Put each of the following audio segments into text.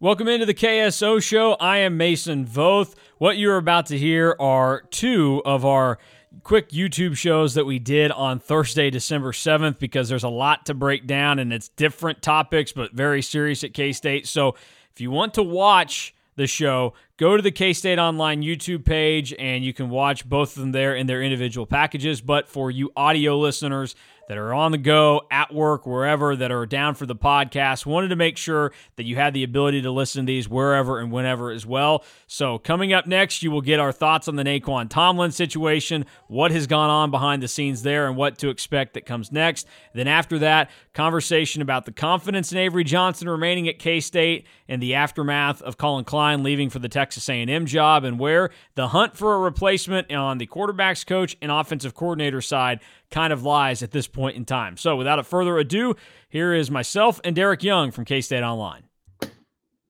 Welcome into the KSO show. I am Mason Voth. What you're about to hear are two of our quick YouTube shows that we did on Thursday, December 7th, because there's a lot to break down and it's different topics, but very serious at K State. So if you want to watch the show, go to the K State Online YouTube page and you can watch both of them there in their individual packages. But for you audio listeners, that are on the go, at work, wherever, that are down for the podcast. Wanted to make sure that you had the ability to listen to these wherever and whenever as well. So, coming up next, you will get our thoughts on the Nae'Qwan Tomlin situation, what has gone on behind the scenes there, and what to expect that comes next. Then, after that, conversation about the confidence in Avery Johnson remaining at K State and the aftermath of Collin Klein leaving for the Texas A&M job, and where the hunt for a replacement on the quarterbacks coach and offensive coordinator side kind of lies at this point in time. So, without further ado, here is myself and Derek Young from K State Online.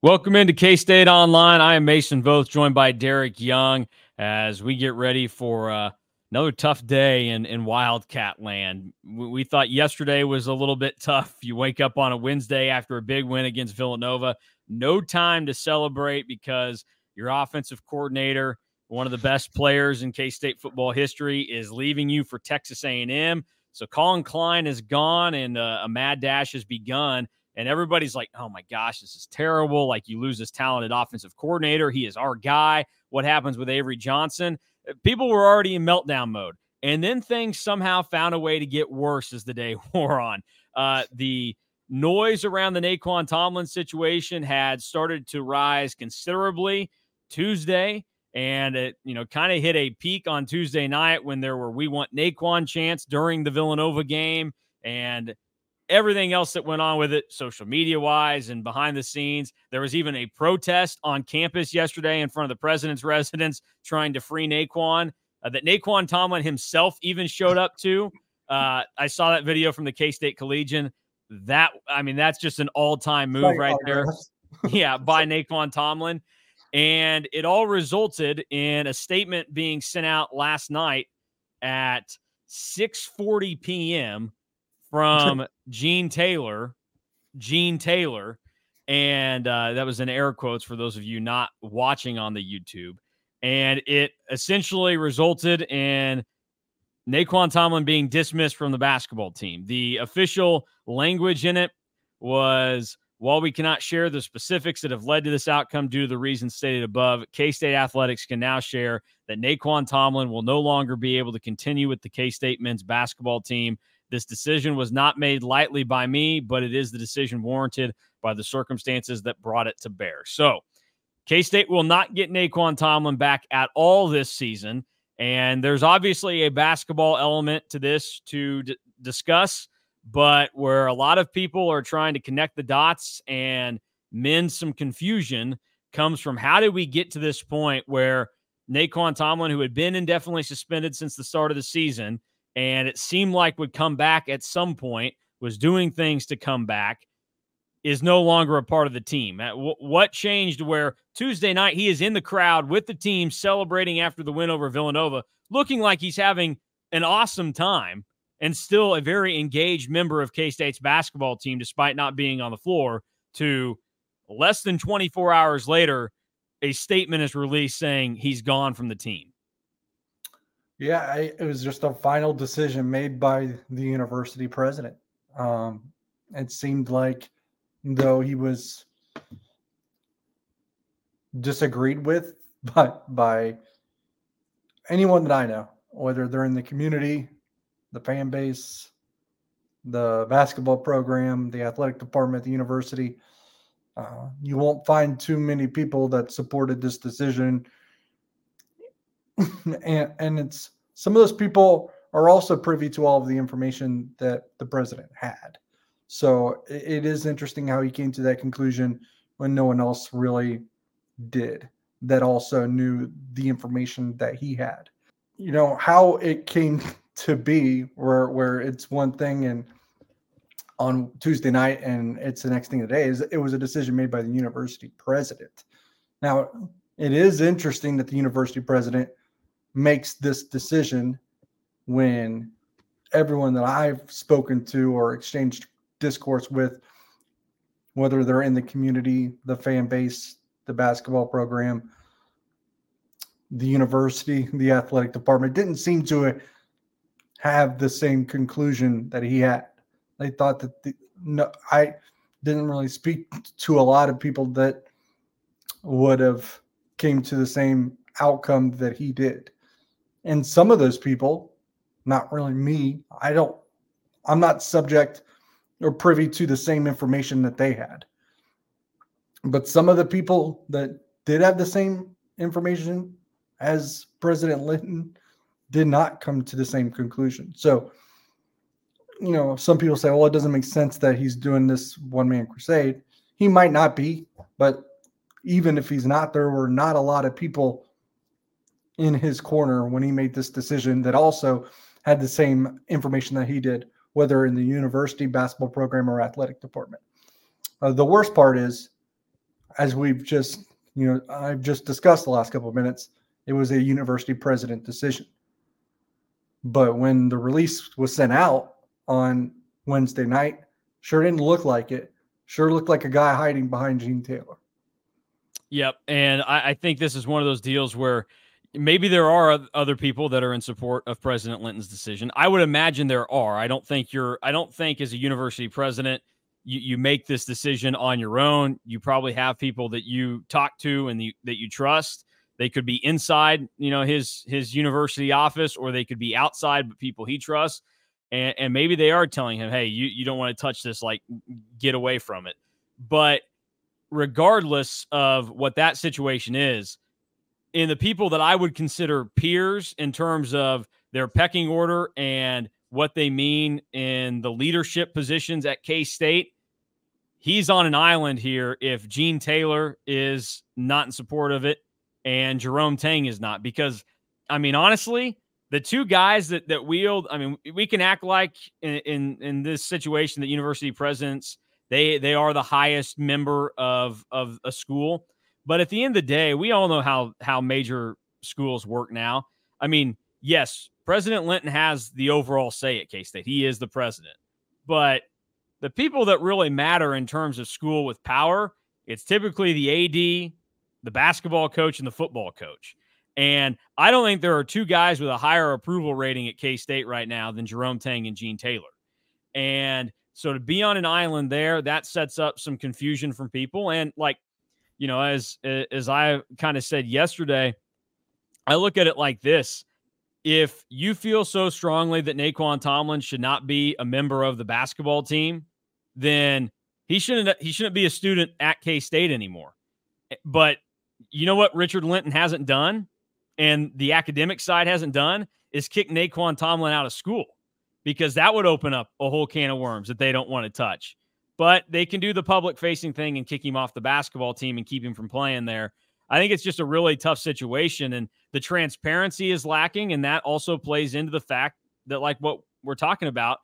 Welcome into K State Online. I am Mason Voth, joined by Derek Young as we get ready for uh, another tough day in, in Wildcat land. We, we thought yesterday was a little bit tough. You wake up on a Wednesday after a big win against Villanova, no time to celebrate because your offensive coordinator one of the best players in K-State football history, is leaving you for Texas A&M. So Collin Klein is gone, and uh, a mad dash has begun. And everybody's like, "Oh my gosh, this is terrible! Like you lose this talented offensive coordinator. He is our guy. What happens with Avery Johnson?" Uh, people were already in meltdown mode, and then things somehow found a way to get worse as the day wore on. Uh, the noise around the Nae'Qwan Tomlin situation had started to rise considerably Tuesday and it you know kind of hit a peak on Tuesday night when there were we want Nae'Qwan chants during the Villanova game and everything else that went on with it social media wise and behind the scenes. There was even a protest on campus yesterday in front of the president's residence trying to free Nae'Qwan uh, that Nae'Qwan Tomlin himself even showed up to. Uh, I saw that video from the K-State Collegian that I mean that's just an all-time move right there yeah by Nae'Qwan Tomlin and it all resulted in a statement being sent out last night at 6:40 p.m. from Gene Taylor. Gene Taylor, and uh, that was in air quotes for those of you not watching on the YouTube. And it essentially resulted in Nae'Qwan Tomlin being dismissed from the basketball team. The official language in it was while we cannot share the specifics that have led to this outcome due to the reasons stated above, K State Athletics can now share that Nae'Qwan Tomlin will no longer be able to continue with the K State men's basketball team. This decision was not made lightly by me, but it is the decision warranted by the circumstances that brought it to bear. So, K State will not get Nae'Qwan Tomlin back at all this season. And there's obviously a basketball element to this to d- discuss but where a lot of people are trying to connect the dots and mend some confusion comes from how did we get to this point where Nae'Qwan Tomlin, who had been indefinitely suspended since the start of the season, and it seemed like would come back at some point, was doing things to come back, is no longer a part of the team. What changed where Tuesday night he is in the crowd with the team celebrating after the win over Villanova, looking like he's having an awesome time and still a very engaged member of K State's basketball team, despite not being on the floor, to less than 24 hours later, a statement is released saying he's gone from the team. Yeah, I, it was just a final decision made by the university president. Um, it seemed like, though he was disagreed with by by anyone that I know, whether they're in the community the fan base, the basketball program, the athletic department, the university. Uh, you won't find too many people that supported this decision. and, and it's some of those people are also privy to all of the information that the president had. So it, is interesting how he came to that conclusion when no one else really did that also knew the information that he had. You know, how it came to be where where it's one thing and on Tuesday night and it's the next thing today is it was a decision made by the university president. Now, it is interesting that the university president makes this decision when everyone that I've spoken to or exchanged discourse with whether they're in the community, the fan base, the basketball program, the university, the athletic department, didn't seem to have the same conclusion that he had. They thought that the, no, I didn't really speak to a lot of people that would have came to the same outcome that he did. And some of those people, not really me, I don't, I'm not subject or privy to the same information that they had. But some of the people that did have the same information as President Linton did not come to the same conclusion. So, you know, some people say, well, it doesn't make sense that he's doing this one man crusade. He might not be, but even if he's not, there were not a lot of people in his corner when he made this decision that also had the same information that he did, whether in the university basketball program or athletic department. Uh, the worst part is, as we've just, you know, I've just discussed the last couple of minutes, it was a university president decision. But when the release was sent out on Wednesday night, sure didn't look like it. Sure looked like a guy hiding behind Gene Taylor. Yep. And I, I think this is one of those deals where maybe there are other people that are in support of President Linton's decision. I would imagine there are. I don't think you're, I don't think as a university president, you, you make this decision on your own. You probably have people that you talk to and the, that you trust. They could be inside, you know, his his university office, or they could be outside, but people he trusts. And, and maybe they are telling him, "Hey, you you don't want to touch this. Like, get away from it." But regardless of what that situation is, in the people that I would consider peers in terms of their pecking order and what they mean in the leadership positions at K State, he's on an island here if Gene Taylor is not in support of it and Jerome Tang is not. Because, I mean, honestly, the two guys that that wield, I mean, we can act like in in, in this situation that university presidents they they are the highest member of of a school. But at the end of the day, we all know how how major schools work now. I mean, yes, President Linton has the overall say at K State. He is the president. But the people that really matter in terms of school with power, it's typically the AD, the basketball coach and the football coach. And I don't think there are two guys with a higher approval rating at K State right now than Jerome Tang and Gene Taylor. And so to be on an island there, that sets up some confusion from people. And like, you know, as as I kind of said yesterday, I look at it like this. If you feel so strongly that Nae'Qwan Tomlin should not be a member of the basketball team, then he shouldn't he shouldn't be a student at K State anymore. Eh, but you know what Richard Linton hasn't done and the academic side hasn't done is kick Nae'Qwan Tomlin out of school because that would open up a whole can of worms that they don't want to touch. But they can do the public facing thing and kick him off the basketball team and keep him from playing there. I think it's just a really tough situation and the transparency is lacking and that also plays into the fact that like what we're talking about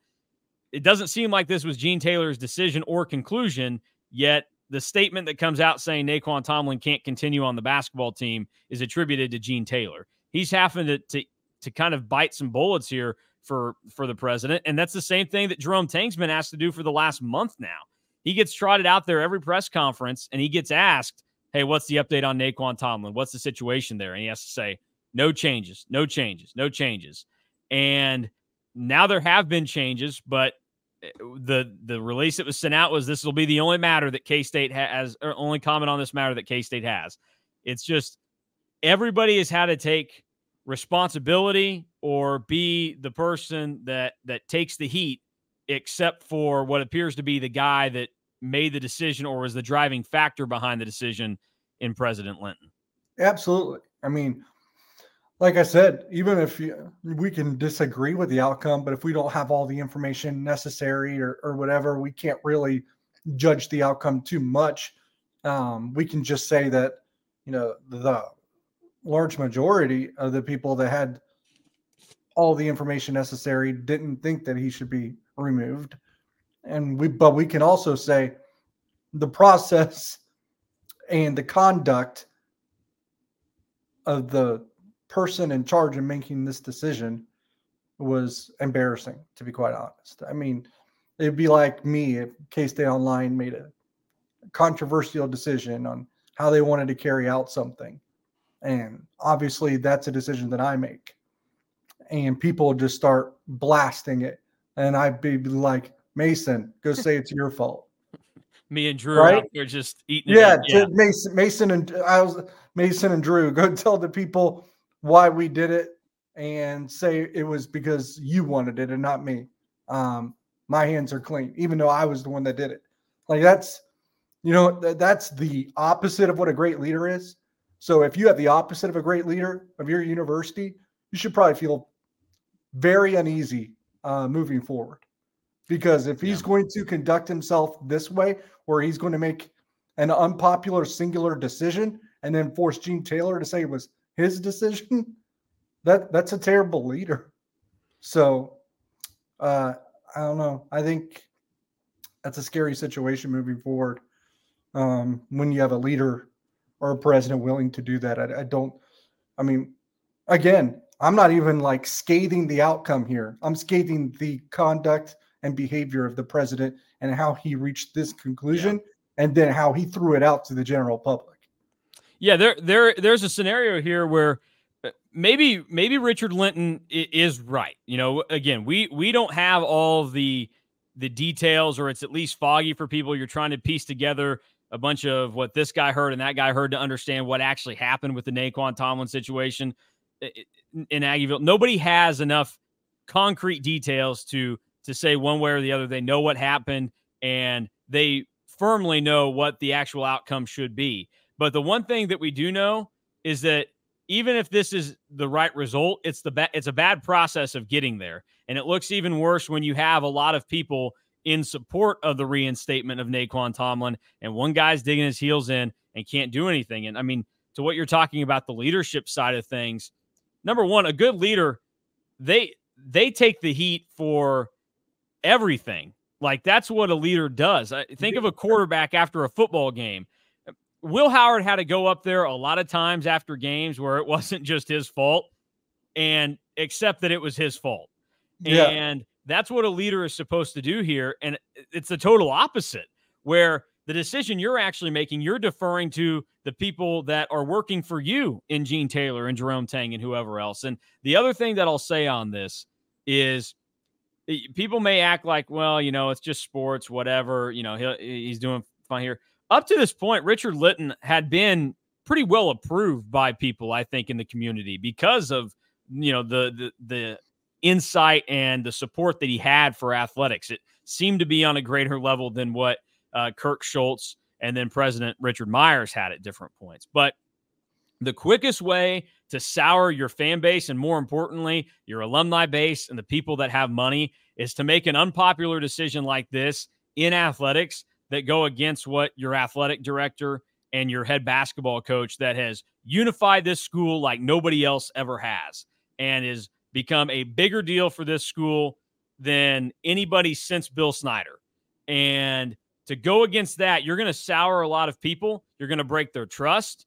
it doesn't seem like this was Gene Taylor's decision or conclusion yet the statement that comes out saying Nae'Qwan Tomlin can't continue on the basketball team is attributed to Gene Taylor. He's having to, to to kind of bite some bullets here for for the president, and that's the same thing that Jerome Tang's been asked to do for the last month now. He gets trotted out there every press conference, and he gets asked, "Hey, what's the update on Nae'Qwan Tomlin? What's the situation there?" And he has to say, "No changes, no changes, no changes." And now there have been changes, but eh, the the release that was sent out was this will be the only matter that K State has, or only comment on this matter that K State has. It's just everybody has had to take responsibility or be the person that that takes the heat, except for what appears to be the guy that made the decision or was the driving factor behind the decision in President Linton. Absolutely. I mean, like I said, even if you, we can disagree with the outcome, but if we don't have all the information necessary or, or whatever, we can't really judge the outcome too much. Um, we can just say that, you know, the large majority of the people that had all the information necessary didn't think that he should be removed. And we, but we can also say the process and the conduct of the person in charge of making this decision was embarrassing, to be quite honest. I mean, it'd be like me if K State Online made a controversial decision on how they wanted to carry out something. And obviously, that's a decision that I make. And people just start blasting it. And I'd be like, Mason, go say it's your fault. Me and Drew right? are just eating. Yeah, yeah. Mason, Mason and I was Mason and Drew. Go tell the people why we did it and say it was because you wanted it and not me. Um, my hands are clean, even though I was the one that did it. Like that's, you know, th- that's the opposite of what a great leader is. So if you have the opposite of a great leader of your university, you should probably feel very uneasy uh, moving forward. Because if he's yeah. going to conduct himself this way, where he's going to make an unpopular singular decision and then force Gene Taylor to say it was his decision, that that's a terrible leader. So uh, I don't know. I think that's a scary situation moving forward. Um, when you have a leader or a president willing to do that, I, I don't. I mean, again, I'm not even like scathing the outcome here. I'm scathing the conduct and behavior of the president and how he reached this conclusion yeah. and then how he threw it out to the general public. Yeah, there there there's a scenario here where uh, maybe maybe Richard Linton is right. You know, again, we we don't have all the the details or it's at least foggy for people you're trying to piece together a bunch of what this guy heard and that guy heard to understand what actually happened with the Nae'Qwan Tomlin situation in Aggieville. Nobody has enough concrete details to to say one way or the other. They know what happened and they firmly know what the actual outcome should be. But the one thing that we do know is that even if this is the right result, it's the ba- it's a bad process of getting there. And it looks even worse when you have a lot of people in support of the reinstatement of Nae'Qwan Tomlin and one guy's digging his heels in and can't do anything. And I mean, to what you're talking about the leadership side of things, number one, a good leader, they they take the heat for everything. Like that's what a leader does. Think of a quarterback after a football game. Will Howard had to go up there a lot of times after games where it wasn't just his fault and accept that it was his fault. Yeah. And that's what a leader is supposed to do here. And it's the total opposite, where the decision you're actually making, you're deferring to the people that are working for you in Gene Taylor and Jerome Tang and whoever else. And the other thing that I'll say on this is people may act like, well, you know, it's just sports, whatever. You know, he's doing fine here. Up to this point, Richard Linton had been pretty well approved by people, I think, in the community because of you know the the the insight and the support that he had for athletics. It seemed to be on a greater level than what uh, Kirk Schulz and then President Richard Myers had at different points. But the quickest way to sour your fan base and more importantly, your alumni base and the people that have money is to make an unpopular decision like this in athletics that go against what your athletic director and your head basketball coach that has unified this school like nobody else ever has and has become a bigger deal for this school than anybody since Bill Snyder. And to go against that, you're going to sour a lot of people. You're going to break their trust.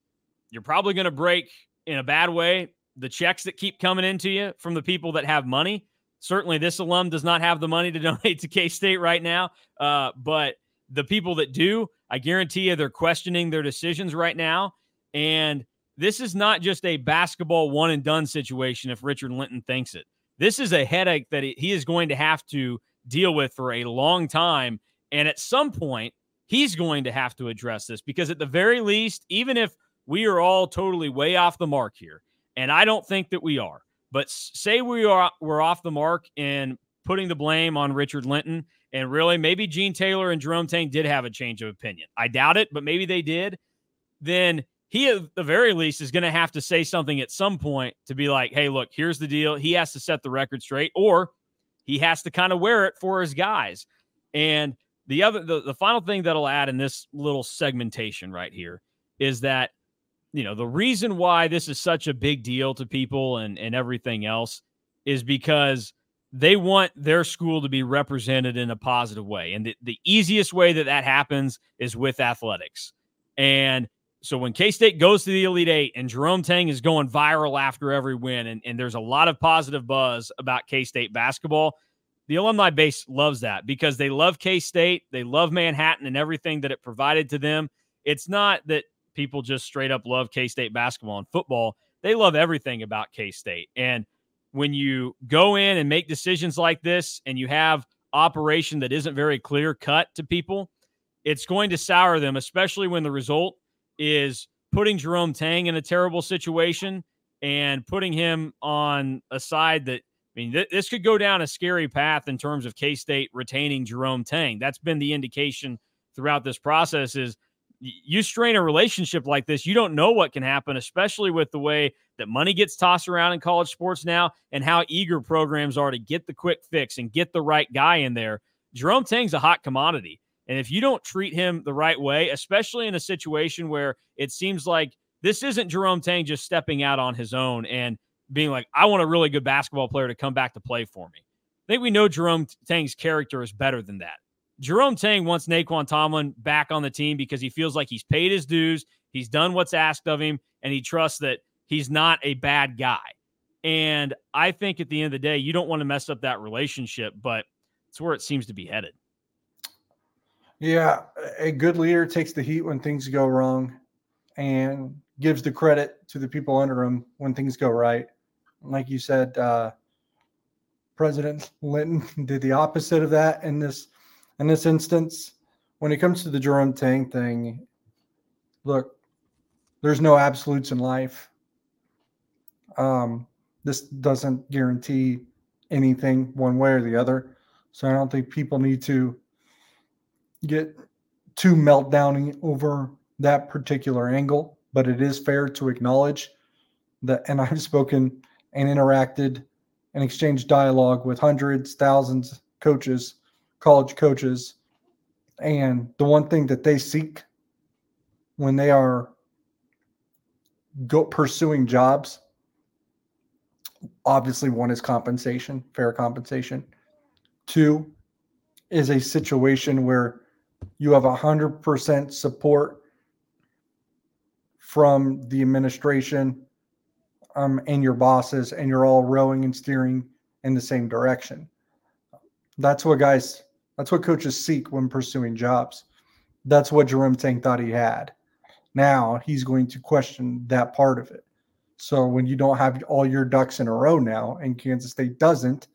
You're probably going to break in a bad way the checks that keep coming into you from the people that have money. Certainly, this alum does not have the money to donate to K State right now. Uh, but the people that do, I guarantee you, they're questioning their decisions right now. And this is not just a basketball one and done situation if Richard Linton thinks it. This is a headache that he is going to have to deal with for a long time. And at some point, he's going to have to address this because, at the very least, even if we are all totally way off the mark here, and I don't think that we are, but say we are we're off the mark in putting the blame on Richard Linton, and really maybe Gene Taylor and Jerome Tang did have a change of opinion. I doubt it, but maybe they did. Then he at the very least is going to have to say something at some point to be like, hey, look, here's the deal. He has to set the record straight, or he has to kind of wear it for his guys. And the other the, the final thing that I'll add in this little segmentation right here is that you know the reason why this is such a big deal to people and and everything else is because they want their school to be represented in a positive way and the, the easiest way that that happens is with athletics and so when k-state goes to the elite eight and jerome tang is going viral after every win and, and there's a lot of positive buzz about k-state basketball the alumni base loves that because they love K State, they love Manhattan and everything that it provided to them. It's not that people just straight up love K State basketball and football, they love everything about K State. And when you go in and make decisions like this and you have operation that isn't very clear cut to people, it's going to sour them, especially when the result is putting Jerome Tang in a terrible situation and putting him on a side that I mean, th- this could go down a scary path in terms of K State retaining Jerome Tang. That's been the indication throughout this process. Is you strain a relationship like this, you don't know what can happen, especially with the way that money gets tossed around in college sports now and how eager programs are to get the quick fix and get the right guy in there. Jerome Tang's a hot commodity. And if you don't treat him the right way, especially in a situation where it seems like this isn't Jerome Tang just stepping out on his own and being like, I want a really good basketball player to come back to play for me. I think we know Jerome Tang's character is better than that. Jerome Tang wants Nae'Qwan Tomlin back on the team because he feels like he's paid his dues, he's done what's asked of him, and he trusts that he's not a bad guy. And I think at the end of the day, you don't want to mess up that relationship, but it's where it seems to be headed. Yeah, a good leader takes the heat when things go wrong and gives the credit to the people under him when things go right. Like you said, uh, President Linton did the opposite of that in this in this instance. When it comes to the Jerome Tang thing, look, there's no absolutes in life. Um, this doesn't guarantee anything one way or the other. So I don't think people need to get too meltdowning over that particular angle, but it is fair to acknowledge that, and I've spoken and interacted and exchanged dialogue with hundreds, thousands coaches, college coaches, and the one thing that they seek when they are go pursuing jobs obviously one is compensation fair compensation. Two is a situation where you have 100% support from the administration um, and your bosses, and you're all rowing and steering in the same direction. That's what guys, that's what coaches seek when pursuing jobs. That's what Jerome Tang thought he had. Now he's going to question that part of it. So when you don't have all your ducks in a row now, and Kansas State doesn't,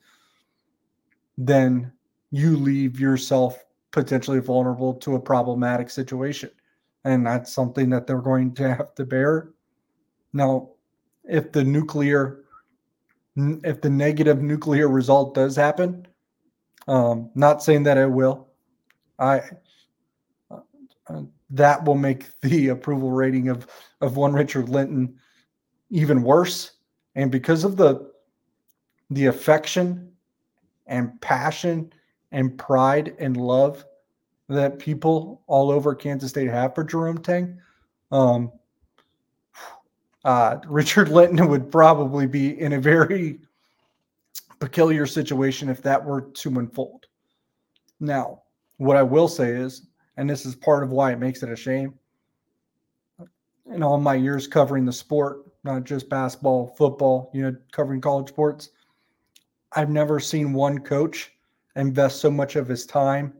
then you leave yourself potentially vulnerable to a problematic situation. And that's something that they're going to have to bear. Now, if the nuclear, if the negative nuclear result does happen, um, not saying that it will, I, uh, that will make the approval rating of, of one Richard Linton even worse. And because of the, the affection and passion and pride and love that people all over Kansas State have for Jerome Tang, um, uh, Richard Linton would probably be in a very peculiar situation if that were to unfold. Now, what I will say is, and this is part of why it makes it a shame, in all my years covering the sport, not just basketball, football, you know, covering college sports, I've never seen one coach invest so much of his time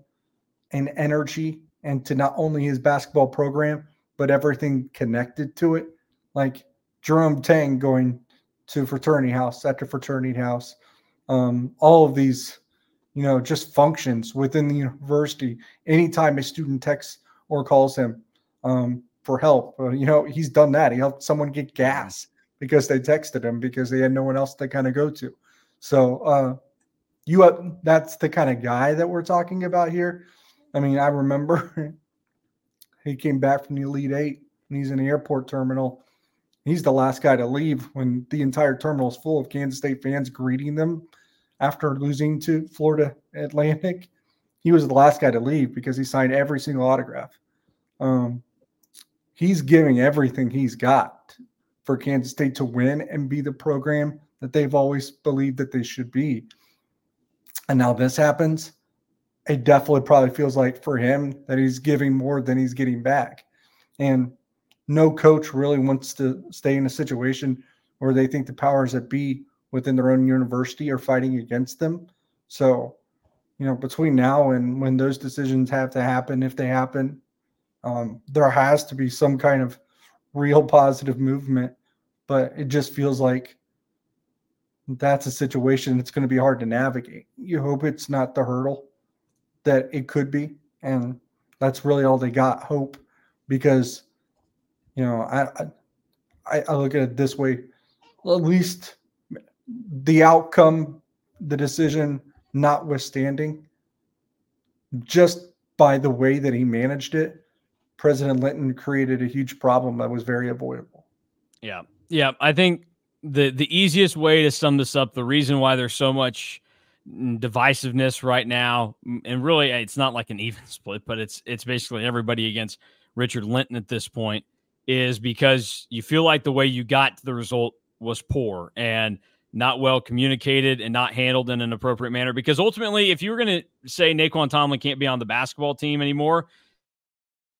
and energy into not only his basketball program, but everything connected to it. Like Jerome Tang going to fraternity house after fraternity house, um, all of these, you know, just functions within the university. Anytime a student texts or calls him um, for help, uh, you know, he's done that. He helped someone get gas because they texted him because they had no one else to kind of go to. So, uh, you have, that's the kind of guy that we're talking about here. I mean, I remember he came back from the Elite Eight and he's in the airport terminal. He's the last guy to leave when the entire terminal is full of Kansas State fans greeting them after losing to Florida Atlantic. He was the last guy to leave because he signed every single autograph. Um, he's giving everything he's got for Kansas State to win and be the program that they've always believed that they should be and now this happens, it definitely probably feels like for him that he's giving more than he's getting back. And no coach really wants to stay in a situation where they think the powers that be within their own university are fighting against them. So you know, between now and when those decisions have to happen, if they happen, um, there has to be some kind of real positive movement. But it just feels like that's a situation that's going to be hard to navigate. You hope it's not the hurdle that it could be. And that's really all they got hope because, you know, I, I, I look at it this way at least the outcome, the decision notwithstanding, just by the way that he managed it, President Linton created a huge problem that was very avoidable. Yeah. Yeah. I think the the easiest way to sum this up, the reason why there's so much divisiveness right now, and really eh, it's not like an even split, but it's it's basically everybody against Richard Linton at this point, is because you feel like the way you got to the result was poor and not well communicated and not handled in an appropriate manner. Because ultimately, if you were going to say Nae'Qwan Tomlin can't be on the basketball team anymore,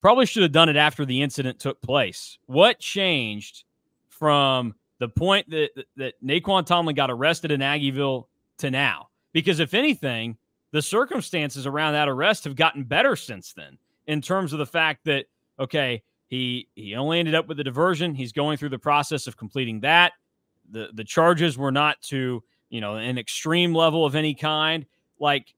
probably should have done it after the incident took place. What changed from the point that that Nae'Qwan Tomlin got arrested in Aggieville to now? Because if anything, the circumstances around that arrest have gotten better since then in terms of the fact that okay, he he only ended up with a diversion. He's going through the process of completing that the the charges were not to you know an extreme level of any kind like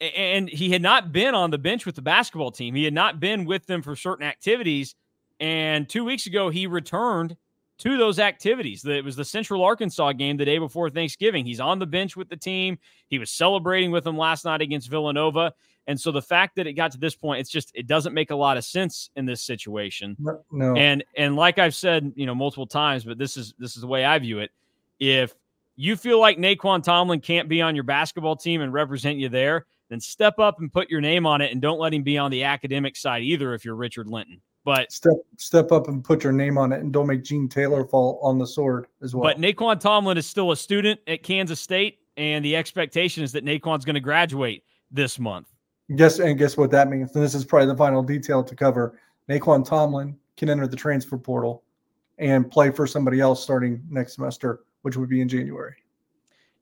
and he had not been on the bench with the basketball team he had not been with them for certain activities and two weeks ago he returned to those activities it was the central arkansas game the day before thanksgiving he's on the bench with the team he was celebrating with them last night against villanova and so the fact that it got to this point, it's just it doesn't make a lot of sense in this situation. No. And and like I've said, you know, multiple times, but this is this is the way I view it. If you feel like Nae'Qwan Tomlin can't be on your basketball team and represent you there, then step up and put your name on it and don't let him be on the academic side either if you're Richard Linton. But step step up and put your name on it and don't make Gene Taylor fall on the sword as well. But Nae'Qwan Tomlin is still a student at Kansas State, and the expectation is that Nae'Qwan's going to graduate this month. Guess and guess what that means. And this is probably the final detail to cover. Nae'Qwan Tomlin can enter the transfer portal and play for somebody else starting next semester, which would be in January.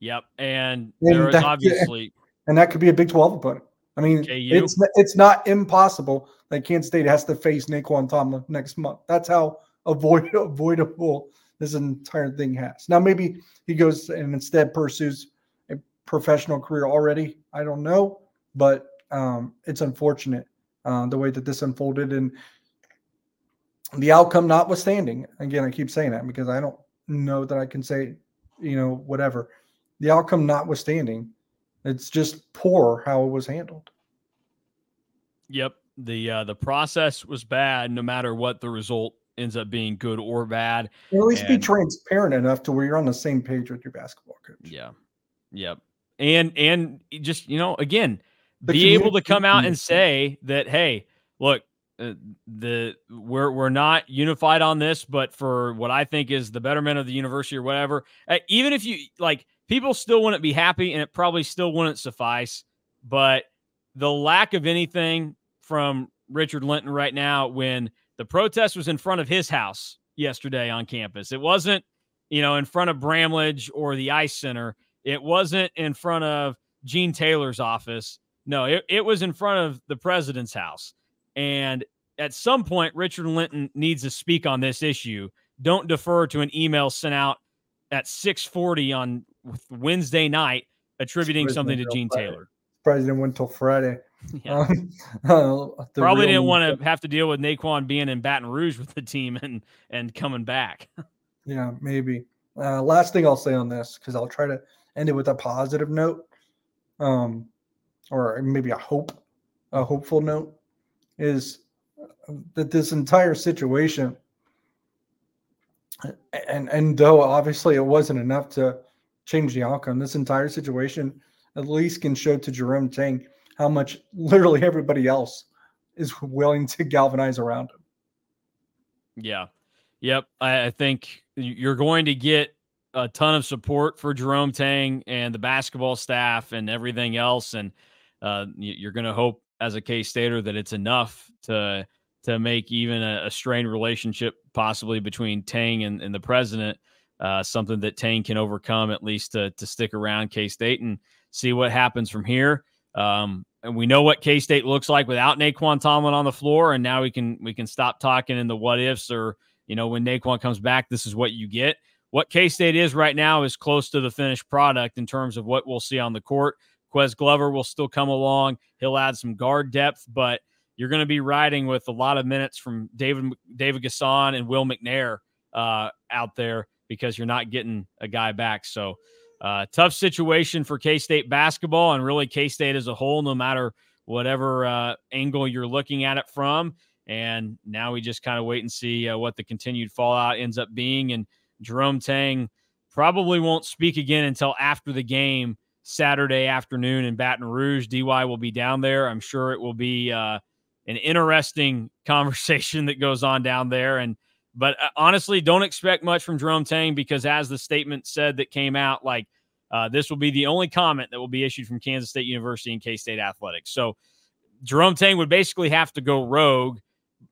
Yep, and, and there is obviously, and that could be a Big Twelve opponent. I mean, KU. it's it's not impossible that Kansas State has to face Nae'Qwan Tomlin next month. That's how avoid, avoidable this entire thing has. Now, maybe he goes and instead pursues a professional career already. I don't know, but um, it's unfortunate uh, the way that this unfolded and the outcome notwithstanding. Again, I keep saying that because I don't know that I can say, you know, whatever. The outcome notwithstanding, it's just poor how it was handled. Yep. The uh, the process was bad no matter what the result ends up being good or bad. at least and, be transparent enough to where you're on the same page with your basketball coach. Yeah. Yep. And and just, you know, again, be able to come out and say that, hey, look, uh, the we're we're not unified on this, but for what I think is the betterment of the university or whatever, uh, even if you like, people still wouldn't be happy, and it probably still wouldn't suffice. But the lack of anything from Richard Linton right now, when the protest was in front of his house yesterday on campus, it wasn't, you know, in front of Bramlage or the Ice Center. It wasn't in front of Gene Taylor's office. No, it, it was in front of the president's house. And at some point, Richard Linton needs to speak on this issue. Don't defer to an email sent out at 640 on Wednesday night attributing something to Gene Friday. Taylor. President went till Friday. Yeah. Um, uh, Probably didn't want to have to deal with Nae'Qwan being in Baton Rouge with the team and and coming back. yeah, maybe. Uh, last thing I'll say on this because I'll try to end it with a positive note. Um, or maybe a hope, a hopeful note, is that this entire situation, and and though obviously it wasn't enough to change the outcome, this entire situation at least can show to Jerome Tang how much literally everybody else is willing to galvanize around him. Yeah. Yep. I, I think you're going to get a ton of support for Jerome Tang and the basketball staff and everything else. And uh, you're going to hope as a K Stater that it's enough to to make even a, a strained relationship possibly between Tang and, and the president uh, something that Tang can overcome at least to to stick around K State and see what happens from here. Um, and we know what K State looks like without Nae'Qwan Tomlin on the floor, and now we can we can stop talking in the what ifs or you know when Nae'Qwan comes back, this is what you get. What K State is right now is close to the finished product in terms of what we'll see on the court. Ques Glover will still come along. He'll add some guard depth, but you're going to be riding with a lot of minutes from David David N'Guessan and Will McNair uh, out there because you're not getting a guy back. So uh, tough situation for K State basketball and really K State as a whole, no matter whatever uh, angle you're looking at it from. And now we just kind of wait and see uh, what the continued fallout ends up being. And Jerome Tang probably won't speak again until after the game Saturday afternoon in Baton Rouge. DY will be down there. I'm sure it will be uh, an interesting conversation that goes on down there. And but uh, honestly, don't expect much from Jerome Tang because, as the statement said that came out, like uh, this will be the only comment that will be issued from Kansas State University and K State athletics. So Jerome Tang would basically have to go rogue.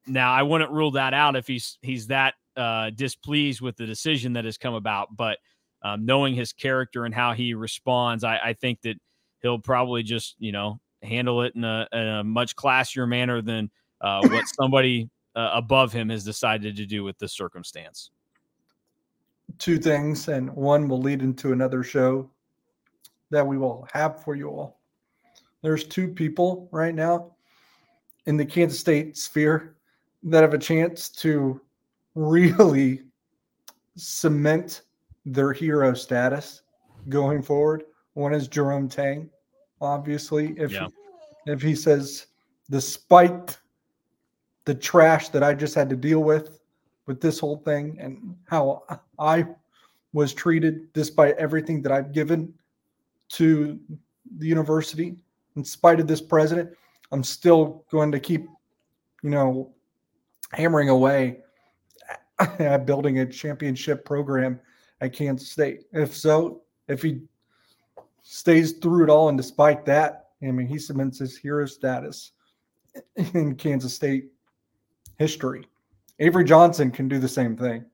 Now, I wouldn't rule that out if he's he's that uh, displeased with the decision that has come about, but um, knowing his character and how he responds, I, I think that he'll probably just you know handle it in a, in a much classier manner than uh, what somebody uh, above him has decided to do with this circumstance. Two things, and one will lead into another show that we will have for you all. There's two people right now in the Kansas State sphere that have a chance to really cement their hero status going forward. One is Jerome Tang, obviously. If yeah. if he says, despite the trash that I just had to deal with with this whole thing and how I was treated despite everything that I've given to the university in spite of this president I'm still going to keep you know hammering away at building a championship program at Kansas State. If so if he stays through it all and despite that I mean he cements his hero status in Kansas State history. Avery Johnson can do the same thing.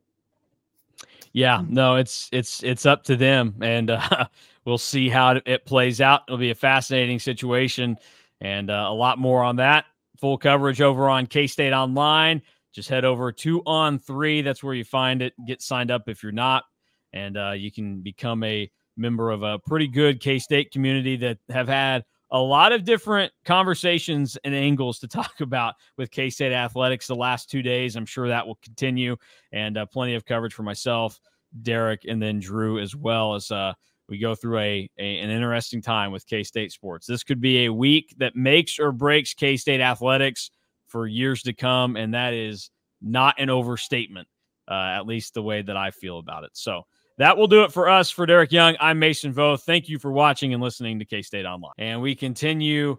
Yeah, no, it's it's it's up to them, and uh, we'll see how it plays out. It'll be a fascinating situation, and uh, a lot more on that. Full coverage over on K State Online. Just head over to On Three. That's where you find it. Get signed up if you're not, and uh, you can become a member of a pretty good K State community that have had a lot of different conversations and angles to talk about with K State athletics the last two days. I'm sure that will continue, and uh, plenty of coverage for myself, Derek, and then Drew as well as uh, we go through a, a an interesting time with K State sports. This could be a week that makes or breaks K State athletics for years to come, and that is not an overstatement, uh, at least the way that I feel about it. So that will do it for us. For Derek Young, I'm Mason Voth. Thank you for watching and listening to K State Online. And we continue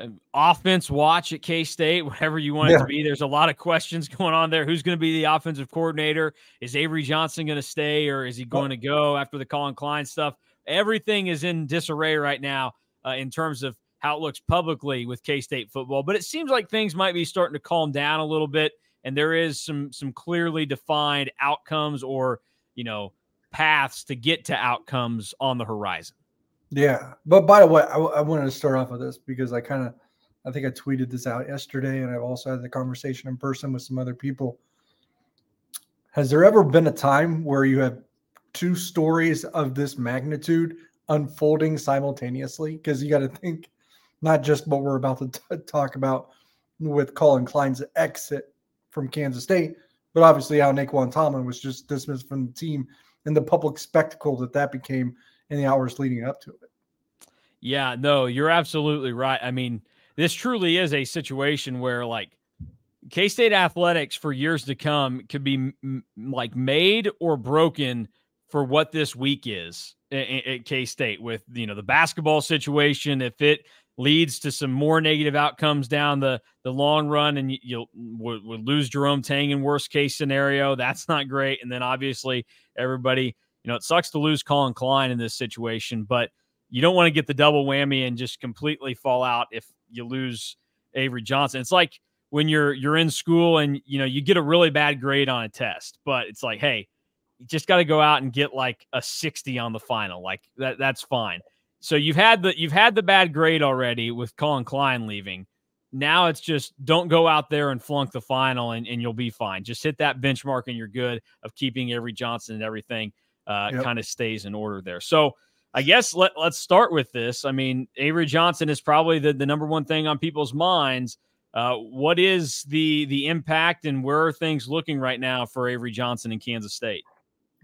uh, offense watch at K State, whatever you want yeah. it to be. There's a lot of questions going on there. Who's going to be the offensive coordinator? Is Avery Johnson going to stay or is he going to go after the Collin Klein stuff? Everything is in disarray right now uh, in terms of how it looks publicly with K State football. But it seems like things might be starting to calm down a little bit, and there is some some clearly defined outcomes or you know paths to get to outcomes on the horizon. Yeah. But by the way, I, I wanted to start off with this because I kind of, I think I tweeted this out yesterday and I've also had the conversation in person with some other people. Has there ever been a time where you have two stories of this magnitude unfolding simultaneously? Because you got to think not just what we're about to t- talk about with Collin Klein's exit from Kansas State, but obviously how Nae'Qwan Tomlin was just dismissed from the team and the public spectacle that that became in the hours leading up to it. Yeah, no, you're absolutely right. I mean, this truly is a situation where like K State athletics for years to come could be m- like made or broken for what this week is at K State with you know the basketball situation. If it leads to some more negative outcomes down the the long run, and you, you'll would, would lose Jerome Tang in worst case scenario. That's not great. And then obviously everybody, you know, it sucks to lose Collin Klein in this situation, but you don't want to get the double whammy and just completely fall out if you lose Avery Johnson. It's like when you're you're in school and you know you get a really bad grade on a test, but it's like, hey, you just got to go out and get like a 60 on the final. Like that that's fine so you've had the you've had the bad grade already with Collin Klein leaving. Now it's just don't go out there and flunk the final and, and you'll be fine. Just hit that benchmark and you're good of keeping Avery Johnson and everything uh, yep. kind of stays in order there. So I guess let, let's start with this. I mean, Avery Johnson is probably the, the number one thing on people's minds. Uh, what is the the impact and where are things looking right now for Avery Johnson in Kansas State?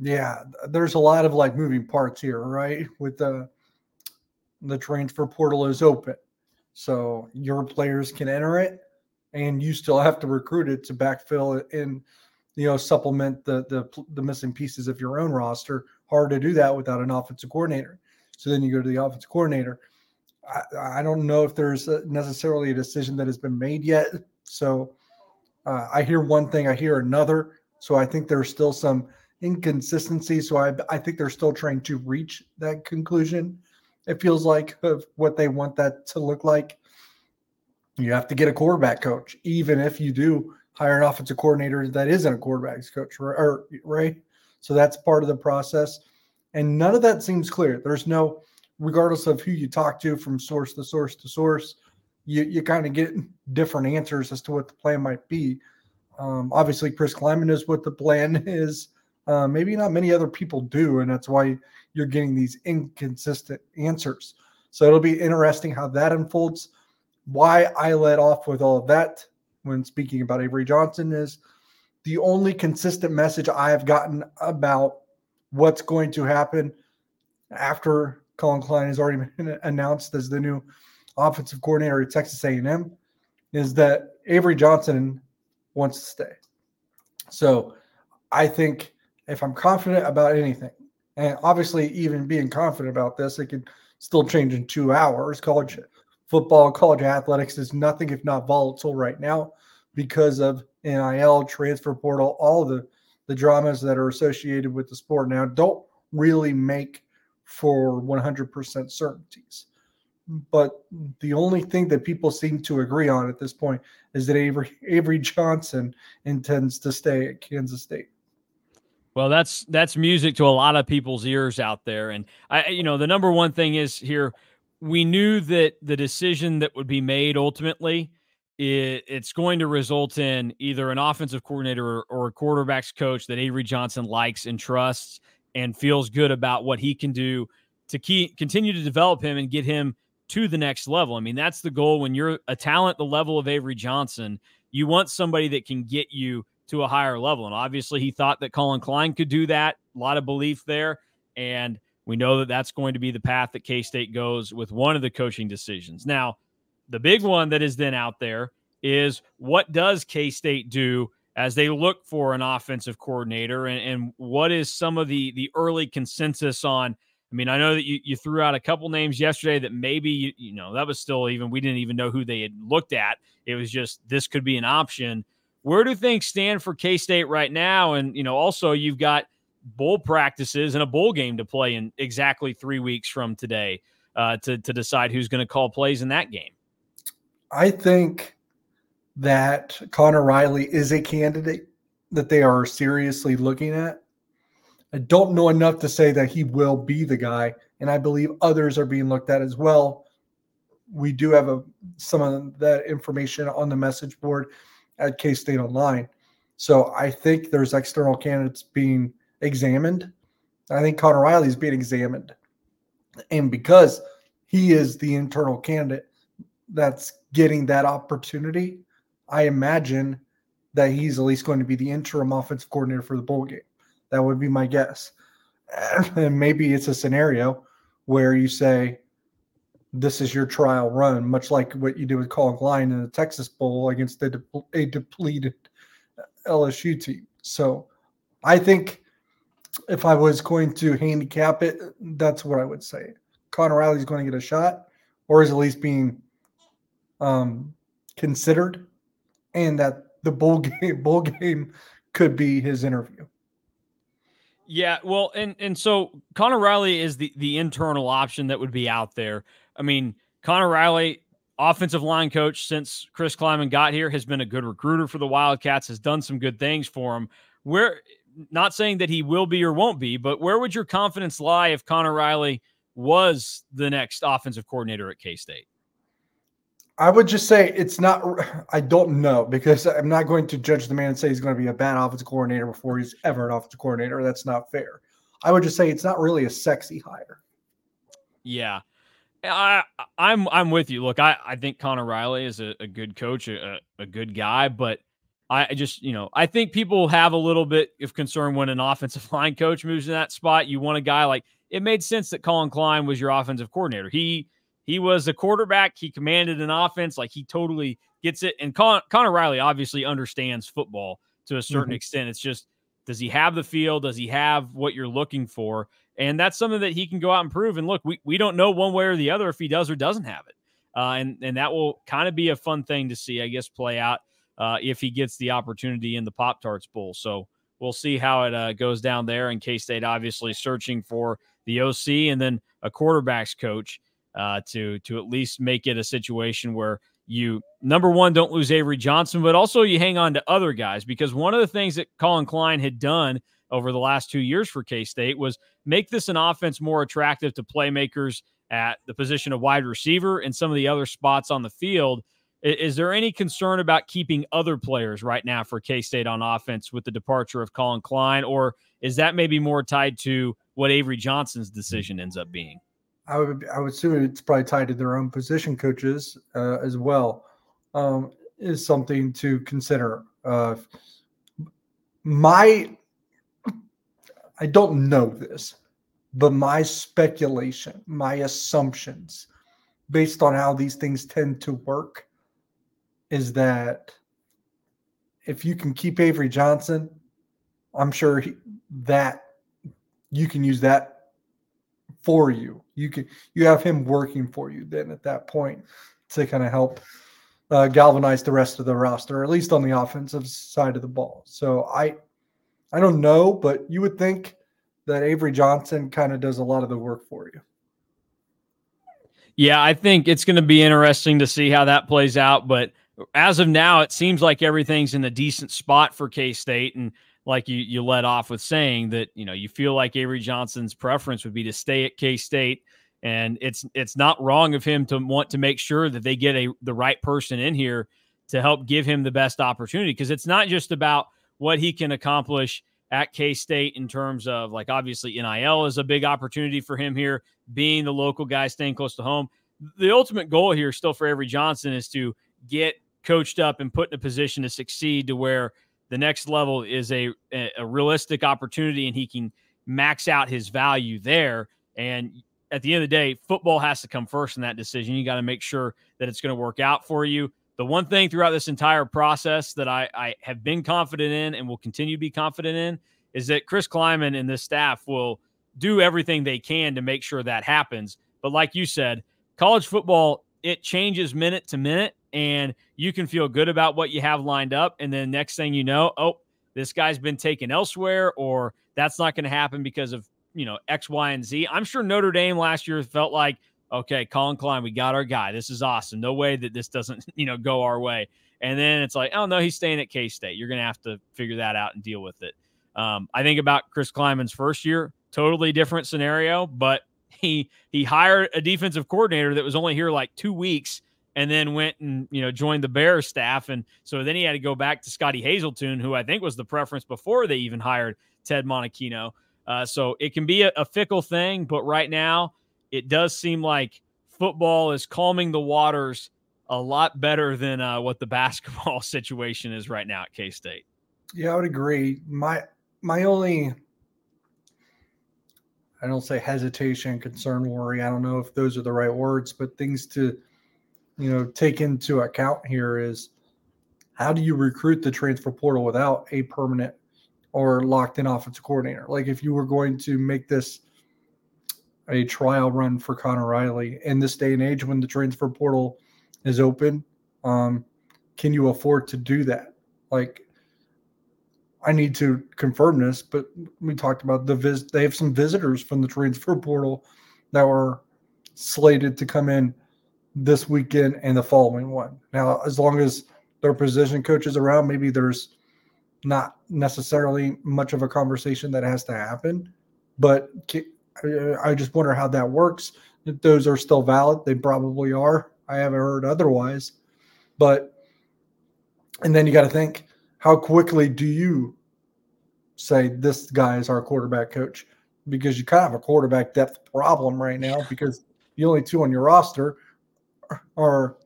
Yeah, there's a lot of like moving parts here, right? With the the transfer portal is open. So your players can enter it and you still have to recruit it to backfill it and you know supplement the the the missing pieces of your own roster. Hard to do that without an offensive coordinator. So then you go to the offensive coordinator. I, I don't know if there's a, necessarily a decision that has been made yet. So uh, I hear one thing, I hear another. So I think there's still some inconsistency. So I, I think they're still trying to reach that conclusion. It feels like of what they want that to look like. You have to get a quarterback coach, even if you do hire an offensive coordinator that isn't a quarterback's coach, or, right? So that's part of the process. And none of that seems clear. There's no regardless of who you talk to from source to source to source, you, you kind of get different answers as to what the plan might be. Um, obviously, Chris Klieman knows what the plan is. Uh, maybe not many other people do, and that's why you're getting these inconsistent answers. So it'll be interesting how that unfolds. Why I led off with all of that when speaking about Avery Johnson is the only consistent message I have gotten about what's going to happen after Collin Klein has already been announced as the new offensive coordinator at Texas A&M, is that Avery Johnson wants to stay. So I think if I'm confident about anything, and obviously even being confident about this, it could still change in two hours. College football, college athletics is nothing if not volatile right now because of NIL, transfer portal, all the the dramas that are associated with the sport now don't really make for 100% certainties. But the only thing that people seem to agree on at this point is that Avery, Avery Johnson intends to stay at Kansas State. Well, that's that's music to a lot of people's ears out there, and I, you know, the number one thing is here. We knew that the decision that would be made ultimately, it, it's going to result in either an offensive coordinator or, or a quarterbacks coach that Avery Johnson likes and trusts, and feels good about what he can do to keep continue to develop him and get him to the next level. I mean, that's the goal when you're a talent the level of Avery Johnson, you want somebody that can get you to a higher level. And obviously, he thought that Collin Klein could do that. A lot of belief there. And we know that that's going to be the path that K State goes with one of the coaching decisions. Now, the big one that is then out there is what does K State do as they look for an offensive coordinator and, and what is some of the the early consensus on I mean, I know that you, you threw out a couple names yesterday that maybe you, you know that was still even we didn't even know who they had looked at. It was just this could be an option. Where do things stand for K State right now? And you know, also you've got bowl practices and a bowl game to play in exactly three weeks from today uh, to to decide who's going to call plays in that game. I think that Conor Riley is a candidate that they are seriously looking at. I don't know enough to say that he will be the guy, and I believe others are being looked at as well. We do have a, some of that information on the message board at K State Online. So I think there's external candidates being examined. I think Conor Riley is being examined. And because he is the internal candidate that's getting that opportunity, I imagine that he's at least going to be the interim offensive coordinator for the bowl game. That would be my guess. And maybe it's a scenario where you say, this is your trial run, much like what you did with Collin Klein in the Texas Bowl against a, de- a depleted LSU team. So I think if I was going to handicap it, that's what I would say. Conor Riley's going to get a shot, or is at least being um, considered and that the bowl game bowl game could be his interview. Yeah, well, and and so Conor Riley is the the internal option that would be out there. I mean, Conor Riley, offensive line coach since Chris Klieman got here, has been a good recruiter for the Wildcats, has done some good things for him. Where not saying that he will be or won't be, but where would your confidence lie if Conor Riley was the next offensive coordinator at K State? I would just say it's not. I don't know because I'm not going to judge the man and say he's going to be a bad offensive coordinator before he's ever an offensive coordinator. That's not fair. I would just say it's not really a sexy hire. Yeah, I, I'm I'm with you. Look, I, I think Conor Riley is a, a good coach, a, a good guy, but I just you know I think people have a little bit of concern when an offensive line coach moves in that spot. You want a guy like it made sense that Collin Klein was your offensive coordinator. He he was a quarterback. He commanded an offense. Like he totally gets it. And Con- Conor Riley obviously understands football to a certain mm-hmm. extent. It's just, does he have the feel? Does he have what you're looking for? And that's something that he can go out and prove. And look, we, we don't know one way or the other if he does or doesn't have it. Uh, and, and that will kind of be a fun thing to see, I guess, play out uh, if he gets the opportunity in the Pop Tarts Bowl. So we'll see how it uh, goes down there. And K State obviously searching for the OC and then a quarterback's coach uh, to to at least make it a situation where you number one don't lose Avery Johnson, but also you hang on to other guys because one of the things that Collin Klein had done over the last two years for K State was make this an offense more attractive to playmakers at the position of wide receiver and some of the other spots on the field. Is there any concern about keeping other players right now for K State on offense with the departure of Collin Klein, or is that maybe more tied to what Avery Johnson's decision ends up being? I would I would assume it's probably tied to their own position coaches uh, as well. Um, is something to consider. Uh, my I don't know this, but my speculation, my assumptions, based on how these things tend to work, is that if you can keep Avery Johnson, I'm sure he, that you can use that for you. You can you have him working for you then at that point to kind of help uh, galvanize the rest of the roster, or at least on the offensive side of the ball. So I I don't know, but you would think that Avery Johnson kind of does a lot of the work for you. Yeah, I think it's going to be interesting to see how that plays out. But as of now, it seems like everything's in a decent spot for K State. And like you you led off with saying that you know you feel like Avery Johnson's preference would be to stay at K State, and it's it's not wrong of him to want to make sure that they get a the right person in here to help give him the best opportunity because it's not just about what he can accomplish at K State in terms of like obviously NIL is a big opportunity for him here, being the local guy, staying close to home. The ultimate goal here, still for Avery Johnson, is to get coached up and put in a position to succeed to where the next level is a, a realistic opportunity and he can max out his value there. And at the end of the day, football has to come first in that decision. You got to make sure that it's going to work out for you. The one thing throughout this entire process that I, I have been confident in and will continue to be confident in is that Chris Klieman and this staff will do everything they can to make sure that happens. But like you said, college football, it changes minute to minute and you can feel good about what you have lined up. And then next thing you know, oh, this guy's been taken elsewhere, or that's not going to happen because of you know X, Y, and Z. I'm sure Notre Dame last year felt like, okay, Collin Klein, we got our guy. This is awesome. No way that this doesn't you know go our way. And then it's like, oh no, he's staying at K State. You're going to have to figure that out and deal with it. Um, I think about Chris Klieman's first year, totally different scenario, but he he hired a defensive coordinator that was only here like two weeks and then went and you know joined the Bears staff, and so then he had to go back to Scottie Hazelton, who I think was the preference before they even hired Ted Monachino. Uh, so it can be a, a fickle thing, but right now it does seem like football is calming the waters a lot better than uh, what the basketball situation is right now at K State. Yeah, I would agree. My my only I don't say hesitation, concern, worry. I don't know if those are the right words, but things to you know take into account here is how do you recruit the transfer portal without a permanent or locked in offensive coordinator? Like if you were going to make this a trial run for Conor Riley in this day and age when the transfer portal is open, um, can you afford to do that? Like I need to confirm this, but we talked about the visit. They have some visitors from the transfer portal that were slated to come in this weekend and the following one. Now, as long as their position coaches around, maybe there's not necessarily much of a conversation that has to happen. But I, just wonder how that works. If those are still valid, they probably are. I haven't heard otherwise. But, and then you got to think how quickly do you say this guy is our quarterback coach? Because you kind of have a quarterback depth problem right now because the only two on your roster are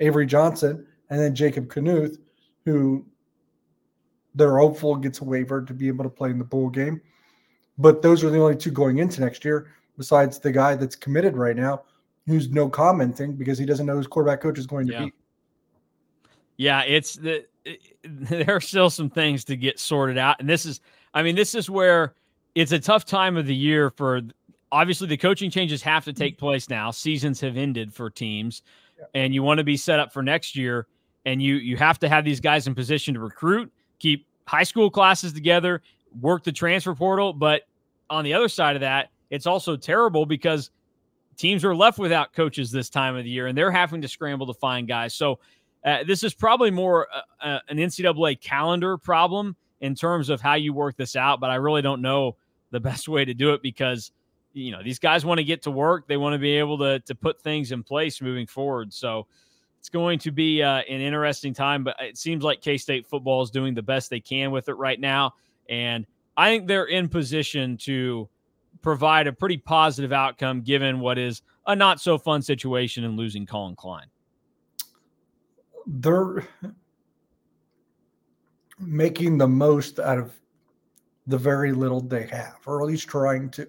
Avery Johnson and then Jacob Knuth, who they're hopeful gets a waiver to be able to play in the bowl game. But those are the only two going into next year, besides the guy that's committed right now, who's no commenting because he doesn't know whose quarterback coach is going to yeah. be. Yeah, it's the it, there are still some things to get sorted out, and this is, I mean, this is where it's a tough time of the year for. Obviously, the coaching changes have to take place now. Seasons have ended for teams, yeah. and you want to be set up for next year. And you you have to have these guys in position to recruit, keep high school classes together, work the transfer portal. But on the other side of that, it's also terrible because teams are left without coaches this time of the year, and they're having to scramble to find guys. So uh, this is probably more uh, uh an NCAA calendar problem in terms of how you work this out. But I really don't know the best way to do it because you know these guys want to get to work. They want to be able to to put things in place moving forward. So it's going to be uh, an interesting time. But it seems like K State football is doing the best they can with it right now, and I think they're in position to provide a pretty positive outcome given what is a not so fun situation in losing colin Klein they're making the most out of the very little they have, or at least trying to.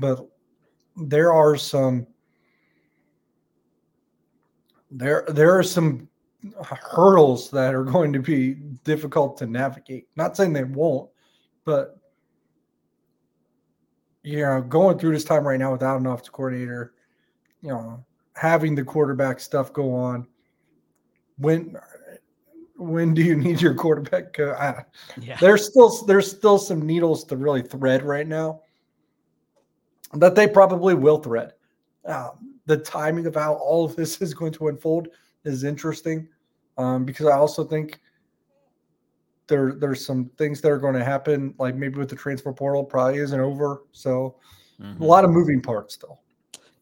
But there are some there there are some hurdles that are going to be difficult to navigate. Not saying they won't, but you know, going through this time right now without an offensive coordinator, you know, having the quarterback stuff go on, when when do you need your quarterback yeah. there's still there's still some needles to really thread right now that they probably will thread um, the timing of how all of this is going to unfold is interesting um, because i also think there there's some things that are going to happen like maybe with the transfer portal probably isn't over so mm-hmm. a lot of moving parts still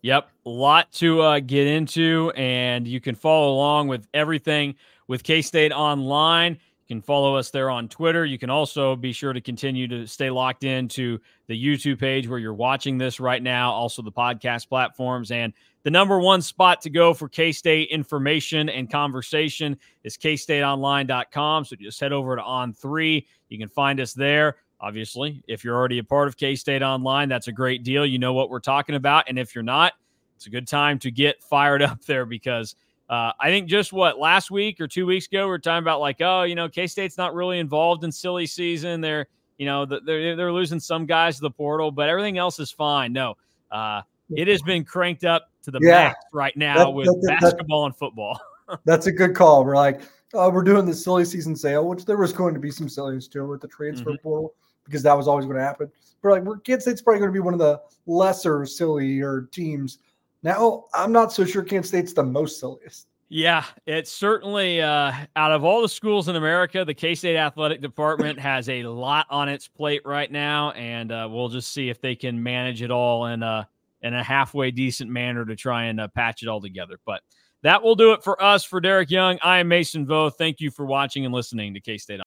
Yep, a lot to uh, get into, and you can follow along with everything with K State Online. Can follow us there on Twitter. You can also be sure to continue to stay locked into the YouTube page where you're watching this right now, also the podcast platforms. And the number one spot to go for K State information and conversation is kstateonline.com. So just head over to On3. You can find us there. Obviously, if you're already a part of K State Online, that's a great deal. You know what we're talking about. And if you're not, it's a good time to get fired up there because uh, I think just what last week or two weeks ago, we are talking about like, oh, you know, K State's not really involved in silly season. They're, you know, they're, they're losing some guys to the portal, but everything else is fine. No, uh, it has been cranked up to the yeah. max right now that, with that, basketball and football. that's a good call. We're like, oh, we're doing the silly season sale, which there was going to be some silliness to with the transfer mm-hmm. portal because that was always going to happen. But like, we're Kansas State's probably going to be one of the lesser sillier teams. Now, I'm not so sure Kansas State's the most silliest. Yeah, it's certainly uh, out of all the schools in America, the K State athletic department has a lot on its plate right now, and uh, we'll just see if they can manage it all in a in a halfway decent manner to try and uh, patch it all together. But that will do it for us. For Derek Young, I am Mason Voth. Thank you for watching and listening to K State.